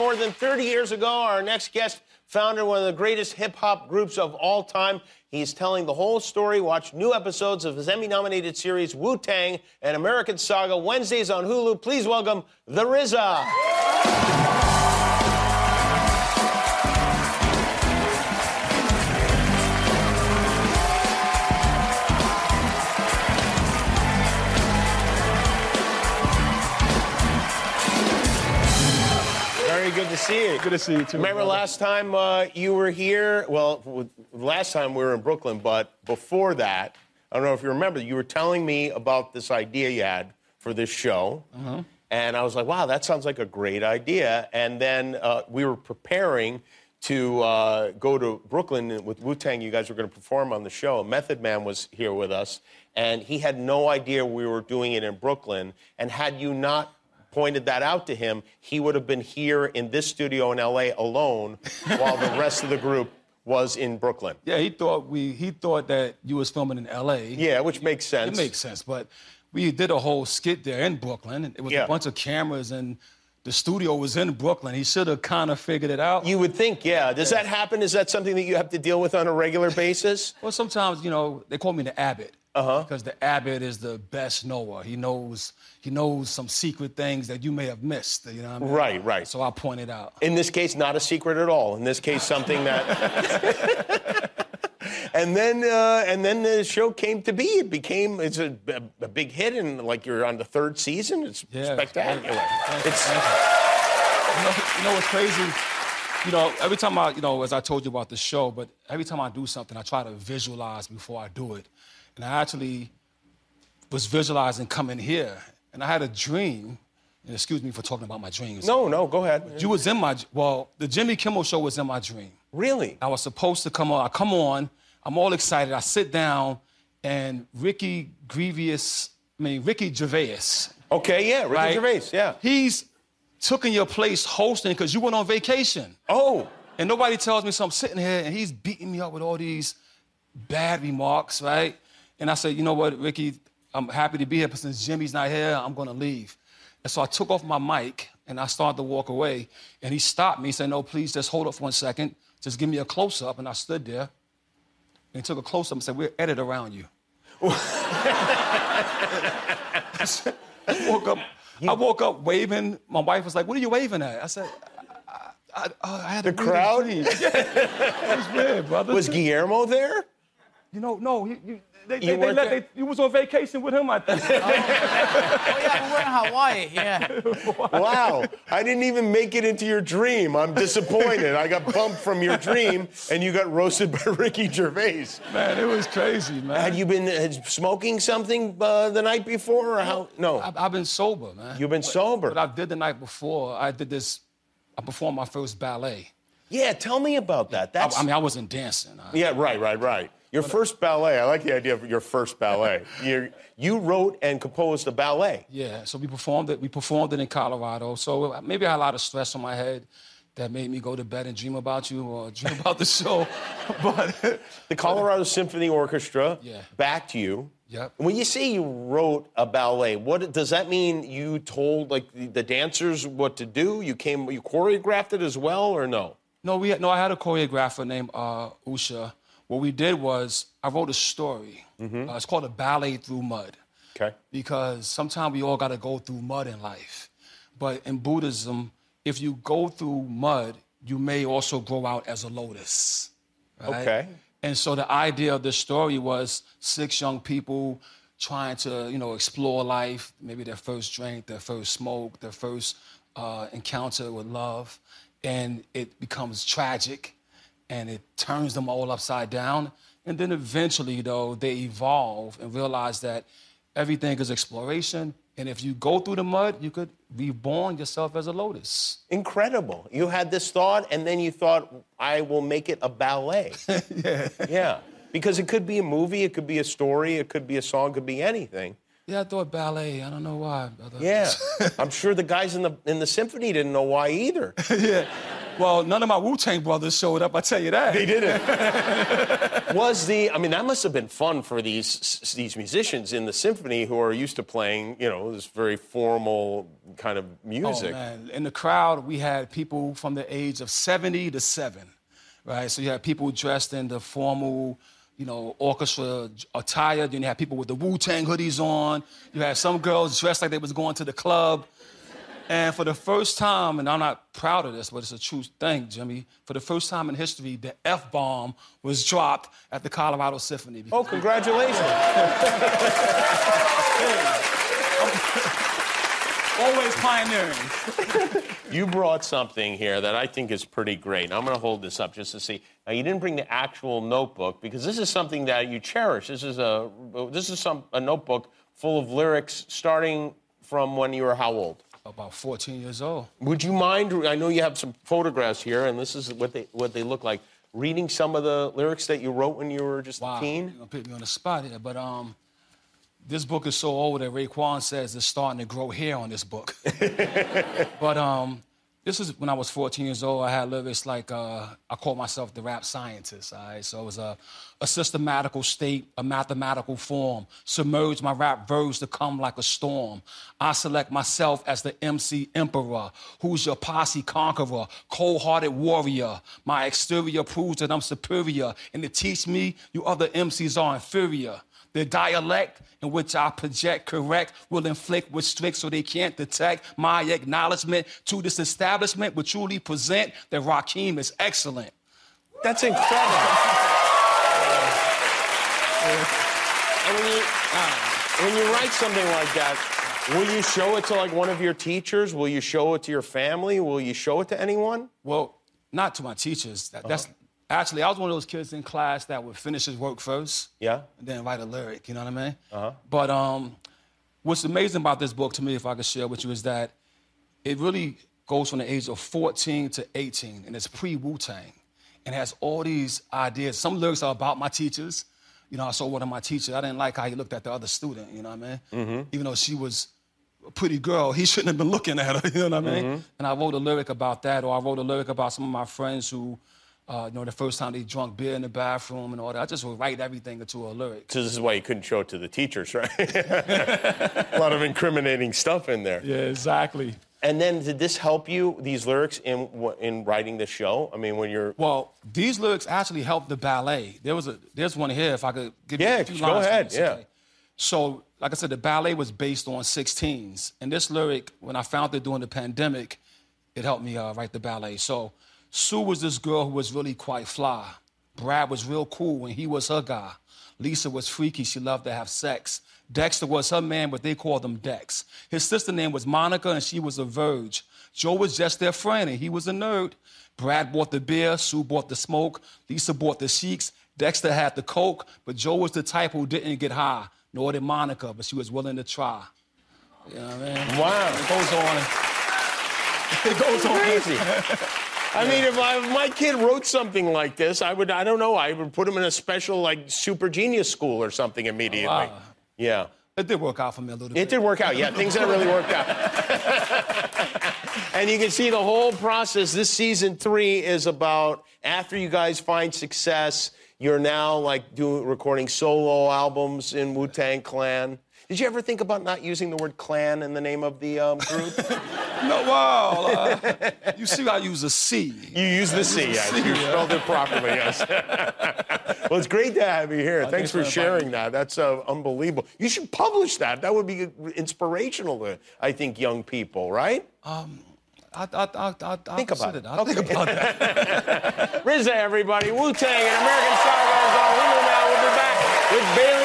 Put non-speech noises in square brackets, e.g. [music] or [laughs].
More than 30 years ago, our next guest founded one of the greatest hip hop groups of all time. He's telling the whole story. Watch new episodes of his Emmy nominated series Wu Tang An American Saga Wednesdays on Hulu. Please welcome The RZA. See you. Good to see you too. Remember brother. last time uh, you were here? Well, last time we were in Brooklyn, but before that, I don't know if you remember, you were telling me about this idea you had for this show. Uh-huh. And I was like, wow, that sounds like a great idea. And then uh, we were preparing to uh, go to Brooklyn with Wu Tang. You guys were going to perform on the show. Method Man was here with us, and he had no idea we were doing it in Brooklyn. And had you not pointed that out to him, he would have been here in this studio in LA alone [laughs] while the rest of the group was in Brooklyn. Yeah, he thought we he thought that you was filming in L.A. Yeah, which makes sense. it makes sense. But we did a whole skit there in Brooklyn. It was Yeah. a bunch of cameras, and the studio was in Brooklyn. He should have kind of figured it out. You would think, yeah. Does that happen? Is that something that you have to deal with on a regular basis? well, sometimes you know they call me the Abbot. Uh-huh. Because the Abbot is the best knower. He knows he knows some secret things that you may have missed. You know what I mean? Right, right. So I pointed out. In this case, not a secret at all. In this case, something that. [laughs] and then, uh, and then the show came to be. It became it's a, a big hit, and like you're on the third season. It's Yeah. spectacular. It's you. You know, you know what's crazy? You know, every time I, you know, as I told you about the show, but every time I do something, I try to visualize before I do it. And I actually was visualizing coming here, and I had a dream. And excuse me for talking about my dreams. no, no. Go ahead. You was in my well, the Jimmy Kimmel show was in my dream. Really? I was supposed to come on. I come on. I'm all excited. I sit down, and Ricky Grievous, I mean Ricky Gervais, Okay. Yeah. Ricky right? Gervais. Yeah. He's took in your place hosting because you went on vacation. Oh. And nobody tells me so I'm sitting here and he's beating me up with all these bad remarks, right? And I said, you know what, Ricky, I'm happy to be here, but since Jimmy's not here, I'm gonna leave. And so I took off my mic and I started to walk away. And he stopped me, said, no, please just hold up for one second. Just give me a close-up. And I stood there. And he took a close-up and said, we're edited around you. [laughs] I woke up. I woke up waving. My wife was like, "What are you waving at?" I said, "I, I, I, I had The crowd? dream." [laughs] it was weird, brother. Was Guillermo there? You know, no, you, you, they, they, they let, they, you was on vacation with him. I think. [laughs] Oh yeah, we were in Hawaii. Yeah. [laughs] Wow. I didn't even make it into your dream. I'm disappointed. I got bumped from your dream, and you got roasted by [laughs] Ricky Gervais. man, it was crazy, man. Had you been uh, smoking something uh, the night before, or how? No. I've, I've been sober, man. You've been sober. But I did the night before. I did this. I performed my first ballet. Yeah, tell me about that. I, That's. I mean, I wasn't dancing. I- yeah, right, right, right. Your first ballet. I like the idea of your first ballet. [laughs] you you wrote and composed a ballet. Yeah, so we performed it. We performed it in Colorado. So uh, maybe I had a lot of stress on my head that made me go to bed and dream about you or [laughs] dream about the show. [laughs] but The Colorado Symphony Orchestra Yeah. backed you. Yep. When you say you wrote a ballet, what does that mean? You told like the, the dancers what to do? You came, you choreographed it as well, or no? No, we had, no, I had a choreographer named uh, Usha. What we did was I wrote a story. Uh, it's called a ballet through mud. Okay. because sometimes we all got to go through mud in life. But in Buddhism, if you go through mud, you may also grow out as a lotus. right? Okay. And so the idea of this story was six young people trying to, you know, explore life, maybe their first drink, their first smoke, their first uh, encounter with love, and it becomes tragic, and it turns them all upside down. And then eventually, though, they evolve and realize that everything is exploration. And if you go through the mud, you could reborn yourself as a lotus. Incredible. You had this thought, and then you thought, I will make it a ballet. [laughs] yeah. Yeah. Because it could be a movie, it could be a story, it could be a song, it could be anything. Yeah, I thought ballet. I don't know why, brother. Yeah. [laughs] I'm sure the guys in the in the symphony didn't know why either. [laughs] yeah. Well, none of my Wu Tang brothers showed up. I tell you that. They didn't. [laughs] was the? I mean, that must have been fun for these these musicians in the symphony who are used to playing, you know, this very formal kind of music. Oh man! In the crowd, we had people from the age of 70 to seven, right? So you had people dressed in the formal, you know, orchestra attire. Then you had people with the Wu Tang hoodies on. You had some girls dressed like they was going to the club. And for the first time, and I'm not proud of this, but it's a true thing, Jimmy. For the first time in history, the F bomb was dropped at the Colorado Symphony. Oh, congratulations. [laughs] [laughs] Always pioneering. you brought something here that I think is pretty great. I'm going to hold this up just to see. Now, you didn't bring the actual notebook because this is something that you cherish. This is a this is some a notebook full of lyrics starting from when you were how old? About 14 years old. Would you mind? I know you have some photographs here, and this is what they what they look like. Reading some of the lyrics that you wrote when you were just wow. a teen. You're gonna put me on the spot here, but um, this book is so old that Raekwon says it's starting to grow hair on this book. [laughs] but um, this is when I was 14 years old. I had little, lyrics like uh, I called myself the rap scientist. All right, so it was a, a systematical state, a mathematical form. Submerge my rap verbs to come like a storm. I select myself as the MC emperor, who's your posse conqueror, cold-hearted warrior. My exterior proves that I'm superior, and to teach me, you other MCs are inferior. The dialect in which I project correct will inflict with strict so they can't detect my acknowledgement to this establishment will truly present that Rakim is excellent. That's incredible. and when you, uh, when you write something like that, will you show it to like one of your teachers? Will you show it to your family? Will you show it to anyone? Well, not to my teachers. That, That's uh-huh. Actually, I was one of those kids in class that would finish his work first. Yeah. And then write a lyric, you know what I mean? Uh-huh. But um, what's amazing about this book to me, if I could share with you, is that it really goes from the age of 14 to 18, and it's pre Wu Tang, and has all these ideas. Some lyrics are about my teachers. You know, I saw one of my teachers. I didn't like how he looked at the other student. You know what I mean? Mm-hmm. Even though she was a pretty girl, he [laughs] shouldn't have been looking at her. You know what I mean? Mm-hmm. And I wrote a lyric about that, or I wrote a lyric about some of my friends who uh, you know, the first time they drunk beer in the bathroom and all that. I just would write everything into a lyric. So this is why you couldn't show it to the teachers, right? [laughs] a lot of incriminating stuff in there. Yeah, exactly. And then did this help you, these lyrics, in in writing the show? I mean, when you're... Well, these lyrics actually helped the ballet. There was a, there's one here, if I could give yeah, you a few go lines. ahead, yeah. So, like I said, the ballet was based on 16s. And this lyric, when I found it during the pandemic, it helped me uh, write the ballet. So Sue was this girl who was really quite fly. Brad was real cool when he was her guy. Lisa was freaky. She loved to have sex. Dexter was her man, but they called him Dex. His sister name was Monica, and she was a verge. Joe was just their friend, and he was a nerd. Brad bought the beer, Sue bought the smoke, Lisa bought the sheiks, Dexter had the coke, but Joe was the type who didn't get high, nor did Monica, but she was willing to try. You know what I mean? Wow. It goes on. [laughs] It goes on. Crazy. [laughs] I mean, if, I, if, my kid wrote something like this, I would, I don't know, I would put him in a special, like, super genius school or something immediately. Wow. Yeah. It did work out for me a little bit. It did work out, yeah. Things that really worked out. and you can see the whole process. This season three is about after you guys find success, you're now like doing recording solo albums in Wu Tang Clan. Did you ever think about not using the word clan in the name of the um, group? [laughs] no, well, uh, you see, I use a C. You use the C, yes. C, you spelled it properly, yes. [laughs] well, it's great to have you here. Thanks for sharing that. That's uh, unbelievable. You should publish that. That would be inspirational to, I think, young people, right? Um, I, I, I, I, think about it. I okay. think about that. [laughs] RZA, everybody. Wu Tang and American Star Goes on. We will now. We'll be back with Bailey